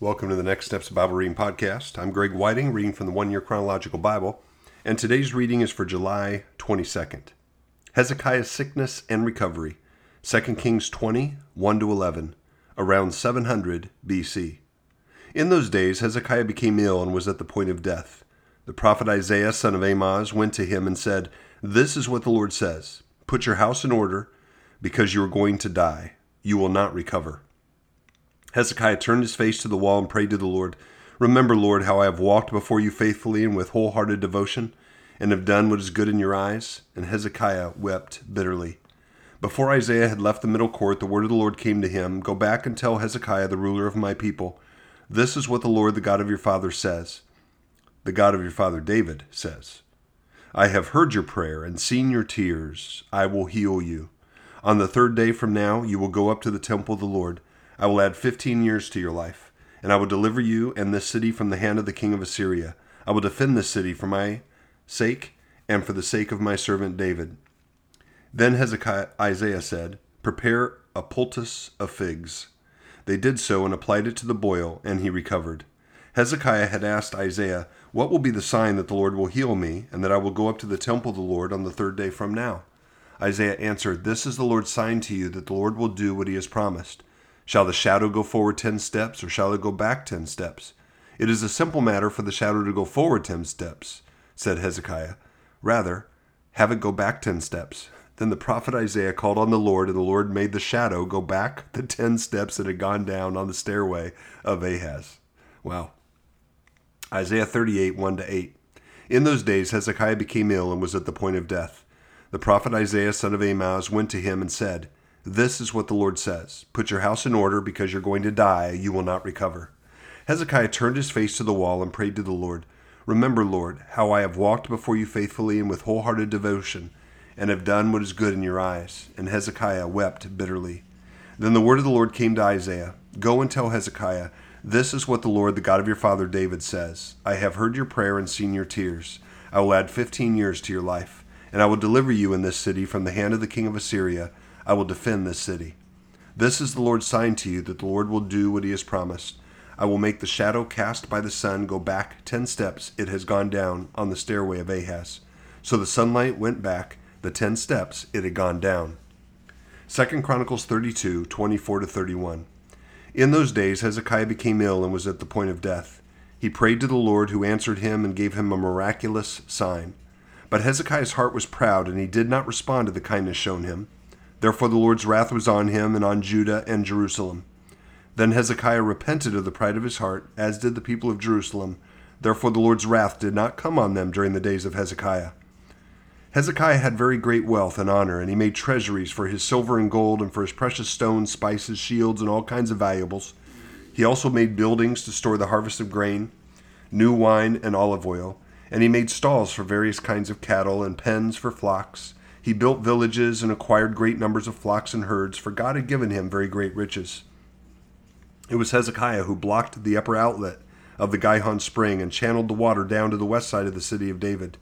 Welcome to the Next Steps Bible Reading Podcast. I'm Greg Whiting, reading from the One Year Chronological Bible, and today's reading is for July 22nd. Hezekiah's sickness and recovery, 2 Kings 20, 1 to 11, around 700 BC. In those days, Hezekiah became ill and was at the point of death. The prophet Isaiah, son of Amoz, went to him and said, This is what the Lord says Put your house in order, because you are going to die. You will not recover. Hezekiah turned his face to the wall and prayed to the Lord, Remember, Lord, how I have walked before you faithfully and with wholehearted devotion, and have done what is good in your eyes. And Hezekiah wept bitterly. Before Isaiah had left the middle court, the word of the Lord came to him Go back and tell Hezekiah, the ruler of my people, This is what the Lord, the God of your father, says. The God of your father David says, I have heard your prayer and seen your tears. I will heal you. On the third day from now, you will go up to the temple of the Lord I will add fifteen years to your life, and I will deliver you and this city from the hand of the king of Assyria. I will defend this city for my sake and for the sake of my servant David. Then Hezekiah Isaiah said, Prepare a poultice of figs. They did so and applied it to the boil, and he recovered. Hezekiah had asked Isaiah, What will be the sign that the Lord will heal me, and that I will go up to the temple of the Lord on the third day from now? Isaiah answered, This is the Lord's sign to you that the Lord will do what he has promised. Shall the shadow go forward ten steps, or shall it go back ten steps? It is a simple matter for the shadow to go forward ten steps, said Hezekiah. Rather, have it go back ten steps. Then the prophet Isaiah called on the Lord, and the Lord made the shadow go back the ten steps that had gone down on the stairway of Ahaz. Wow. Isaiah 38, 1 to 8. In those days Hezekiah became ill and was at the point of death. The prophet Isaiah, son of Amoz, went to him and said, this is what the Lord says Put your house in order because you're going to die, you will not recover. Hezekiah turned his face to the wall and prayed to the Lord Remember, Lord, how I have walked before you faithfully and with wholehearted devotion, and have done what is good in your eyes. And Hezekiah wept bitterly. Then the word of the Lord came to Isaiah Go and tell Hezekiah, This is what the Lord, the God of your father David, says I have heard your prayer and seen your tears. I will add fifteen years to your life, and I will deliver you in this city from the hand of the king of Assyria I will defend this city. This is the Lord's sign to you that the Lord will do what he has promised. I will make the shadow cast by the sun go back ten steps it has gone down on the stairway of Ahaz. So the sunlight went back the ten steps it had gone down. 2 Chronicles 32, 24 to 31. In those days Hezekiah became ill and was at the point of death. He prayed to the Lord, who answered him and gave him a miraculous sign. But Hezekiah's heart was proud, and he did not respond to the kindness shown him. Therefore the Lord's wrath was on him and on Judah and Jerusalem. Then Hezekiah repented of the pride of his heart, as did the people of Jerusalem. Therefore the Lord's wrath did not come on them during the days of Hezekiah. Hezekiah had very great wealth and honor, and he made treasuries for his silver and gold, and for his precious stones, spices, shields, and all kinds of valuables. He also made buildings to store the harvest of grain, new wine, and olive oil, and he made stalls for various kinds of cattle, and pens for flocks he built villages and acquired great numbers of flocks and herds, for God had given him very great riches. It was Hezekiah who blocked the upper outlet of the Gihon spring and channeled the water down to the west side of the city of David.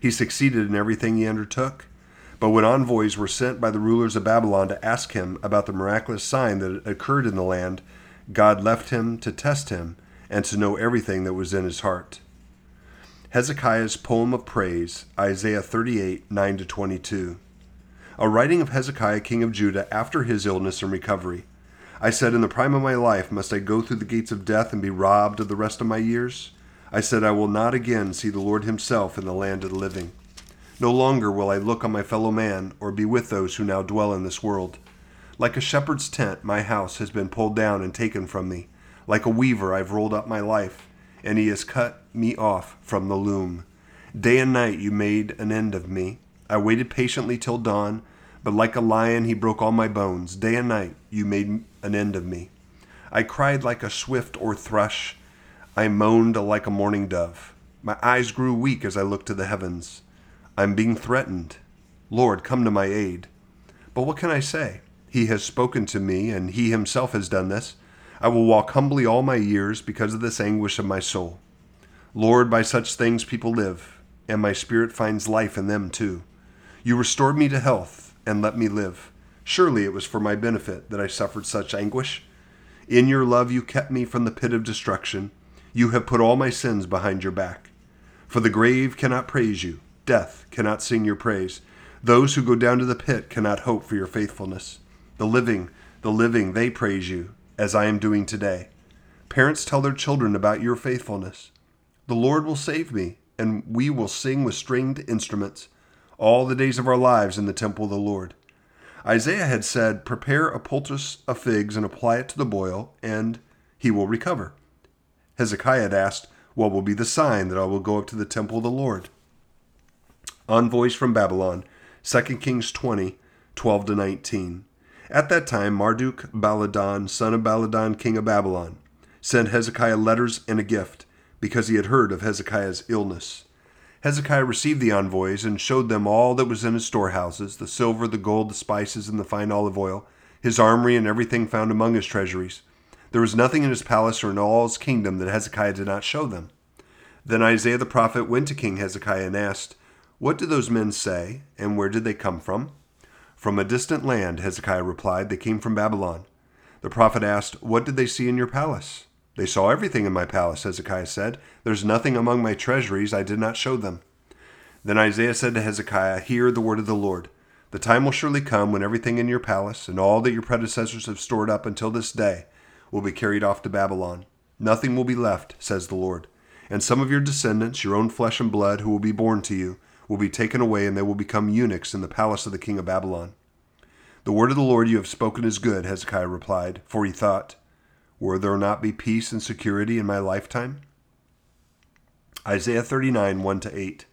He succeeded in everything he undertook. But when envoys were sent by the rulers of Babylon to ask him about the miraculous sign that had occurred in the land, God left him to test him and to know everything that was in his heart. Hezekiah's poem of praise, Isaiah 38 9 22. A writing of Hezekiah, king of Judah, after his illness and recovery. I said, In the prime of my life, must I go through the gates of death and be robbed of the rest of my years? I said, I will not again see the Lord himself in the land of the living. No longer will I look on my fellow man or be with those who now dwell in this world. Like a shepherd's tent, my house has been pulled down and taken from me. Like a weaver, I've rolled up my life and he has cut me off from the loom. Day and night you made an end of me. I waited patiently till dawn, but like a lion he broke all my bones. Day and night you made an end of me. I cried like a swift or thrush. I moaned like a mourning dove. My eyes grew weak as I looked to the heavens. I'm being threatened. Lord, come to my aid. But what can I say? He has spoken to me, and he himself has done this. I will walk humbly all my years because of this anguish of my soul. Lord, by such things people live, and my spirit finds life in them too. You restored me to health and let me live. Surely it was for my benefit that I suffered such anguish. In your love you kept me from the pit of destruction. You have put all my sins behind your back. For the grave cannot praise you, death cannot sing your praise. Those who go down to the pit cannot hope for your faithfulness. The living, the living, they praise you, as I am doing today. Parents tell their children about your faithfulness. The Lord will save me, and we will sing with stringed instruments all the days of our lives in the temple of the Lord. Isaiah had said, Prepare a poultice of figs and apply it to the boil, and he will recover. Hezekiah had asked, What will be the sign that I will go up to the temple of the Lord? Envoys from Babylon, 2 Kings 20, 12 to 19. At that time, Marduk Baladan, son of Baladan, king of Babylon, sent Hezekiah letters and a gift, because he had heard of Hezekiah's illness. Hezekiah received the envoys and showed them all that was in his storehouses the silver, the gold, the spices, and the fine olive oil, his armory, and everything found among his treasuries. There was nothing in his palace or in all his kingdom that Hezekiah did not show them. Then Isaiah the prophet went to King Hezekiah and asked, What do those men say, and where did they come from? From a distant land, Hezekiah replied, They came from Babylon. The prophet asked, What did they see in your palace? They saw everything in my palace, Hezekiah said. There's nothing among my treasuries I did not show them. Then Isaiah said to Hezekiah, Hear the word of the Lord. The time will surely come when everything in your palace and all that your predecessors have stored up until this day will be carried off to Babylon. Nothing will be left, says the Lord. And some of your descendants, your own flesh and blood, who will be born to you, will be taken away, and they will become eunuchs in the palace of the king of Babylon. The word of the Lord you have spoken is good, Hezekiah replied, for he thought, Will there not be peace and security in my lifetime? Isaiah 39, 1 to 8.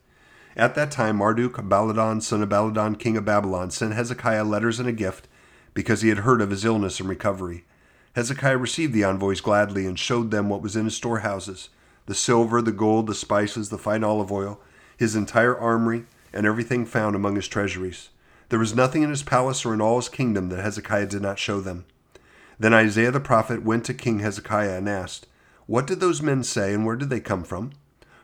At that time, Marduk, Baladan, son of Baladan, king of Babylon, sent Hezekiah letters and a gift because he had heard of his illness and recovery. Hezekiah received the envoys gladly and showed them what was in his storehouses the silver, the gold, the spices, the fine olive oil, his entire armory, and everything found among his treasuries. There was nothing in his palace or in all his kingdom that Hezekiah did not show them. Then Isaiah the prophet went to King Hezekiah and asked, What did those men say, and where did they come from?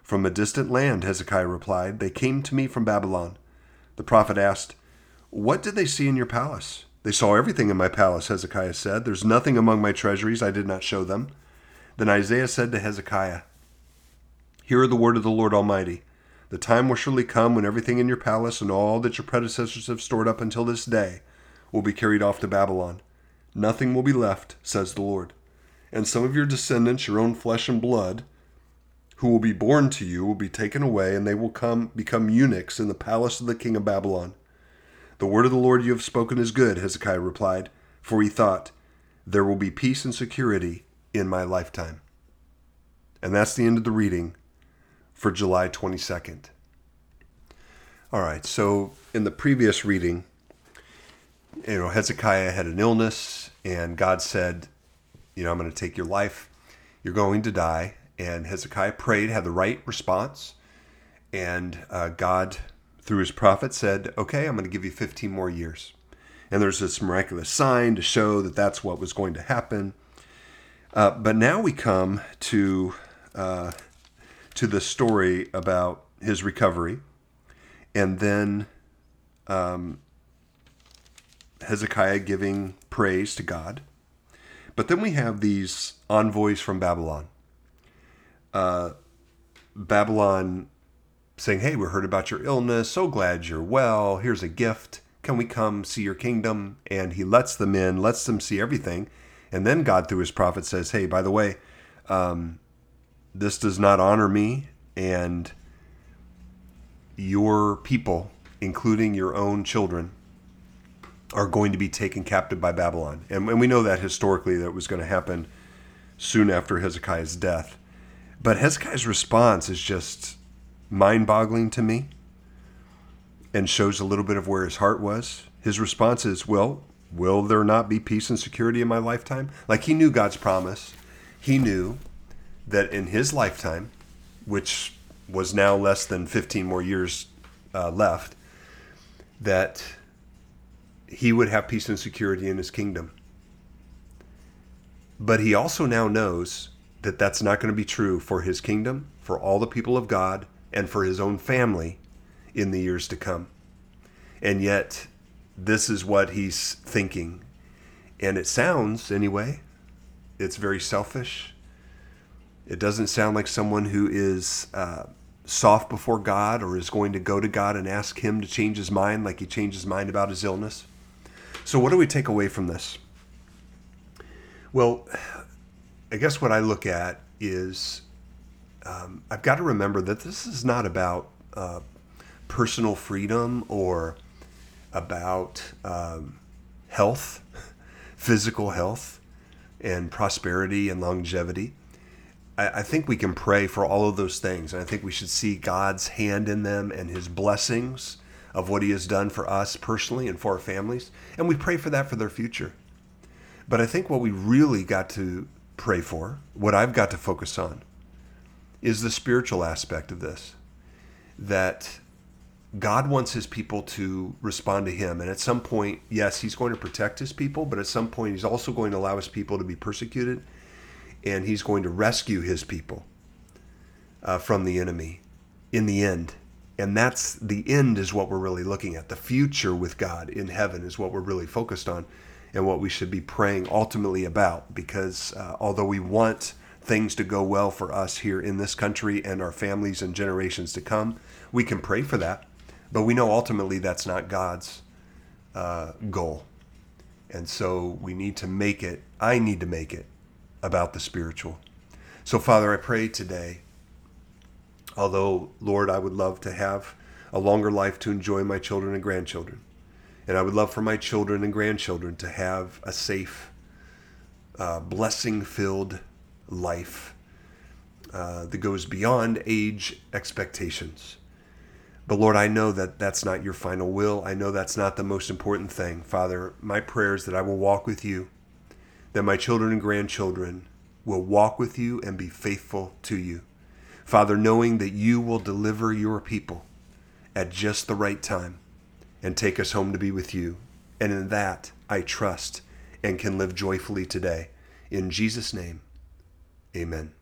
From a distant land, Hezekiah replied. They came to me from Babylon. The prophet asked, What did they see in your palace? They saw everything in my palace, Hezekiah said. There's nothing among my treasuries I did not show them. Then Isaiah said to Hezekiah, Hear the word of the Lord Almighty. The time will surely come when everything in your palace and all that your predecessors have stored up until this day will be carried off to Babylon. Nothing will be left, says the Lord. And some of your descendants, your own flesh and blood, who will be born to you, will be taken away, and they will come become eunuchs in the palace of the king of Babylon. The word of the Lord you have spoken is good, Hezekiah replied, for he thought, There will be peace and security in my lifetime. And that's the end of the reading for July 22nd. All right, so in the previous reading, you know, Hezekiah had an illness, and God said, You know, I'm going to take your life. You're going to die. And Hezekiah prayed, had the right response. And uh, God, through his prophet, said, Okay, I'm going to give you 15 more years. And there's this miraculous sign to show that that's what was going to happen. Uh, but now we come to uh, to the story about his recovery, and then um, Hezekiah giving praise to God. But then we have these envoys from Babylon. Uh, Babylon saying, Hey, we heard about your illness. So glad you're well. Here's a gift. Can we come see your kingdom? And he lets them in, lets them see everything. And then God, through his prophet, says, Hey, by the way, um, this does not honor me and your people, including your own children, are going to be taken captive by Babylon. And, and we know that historically that was going to happen soon after Hezekiah's death. But Hezekiah's response is just mind boggling to me and shows a little bit of where his heart was. His response is, Well, will there not be peace and security in my lifetime? Like he knew God's promise. He knew that in his lifetime, which was now less than 15 more years uh, left, that he would have peace and security in his kingdom. But he also now knows that that's not going to be true for his kingdom, for all the people of God, and for his own family in the years to come. And yet, this is what he's thinking. And it sounds, anyway, it's very selfish. It doesn't sound like someone who is uh, soft before God or is going to go to God and ask Him to change his mind like he changed his mind about his illness. So, what do we take away from this? Well, I guess what I look at is um, I've got to remember that this is not about uh, personal freedom or about um, health, physical health, and prosperity and longevity. I, I think we can pray for all of those things, and I think we should see God's hand in them and His blessings of what He has done for us personally and for our families, and we pray for that for their future. But I think what we really got to pray for, what I've got to focus on, is the spiritual aspect of this. That God wants his people to respond to him. And at some point, yes, he's going to protect his people, but at some point, he's also going to allow his people to be persecuted and he's going to rescue his people uh, from the enemy in the end. And that's the end, is what we're really looking at. The future with God in heaven is what we're really focused on and what we should be praying ultimately about. Because uh, although we want things to go well for us here in this country and our families and generations to come, we can pray for that. But we know ultimately that's not God's uh, goal. And so we need to make it, I need to make it about the spiritual. So, Father, I pray today, although, Lord, I would love to have a longer life to enjoy my children and grandchildren. And I would love for my children and grandchildren to have a safe, uh, blessing filled life uh, that goes beyond age expectations. But Lord, I know that that's not your final will. I know that's not the most important thing. Father, my prayer is that I will walk with you that my children and grandchildren will walk with you and be faithful to you. Father, knowing that you will deliver your people at just the right time and take us home to be with you. And in that I trust and can live joyfully today. In Jesus' name, amen.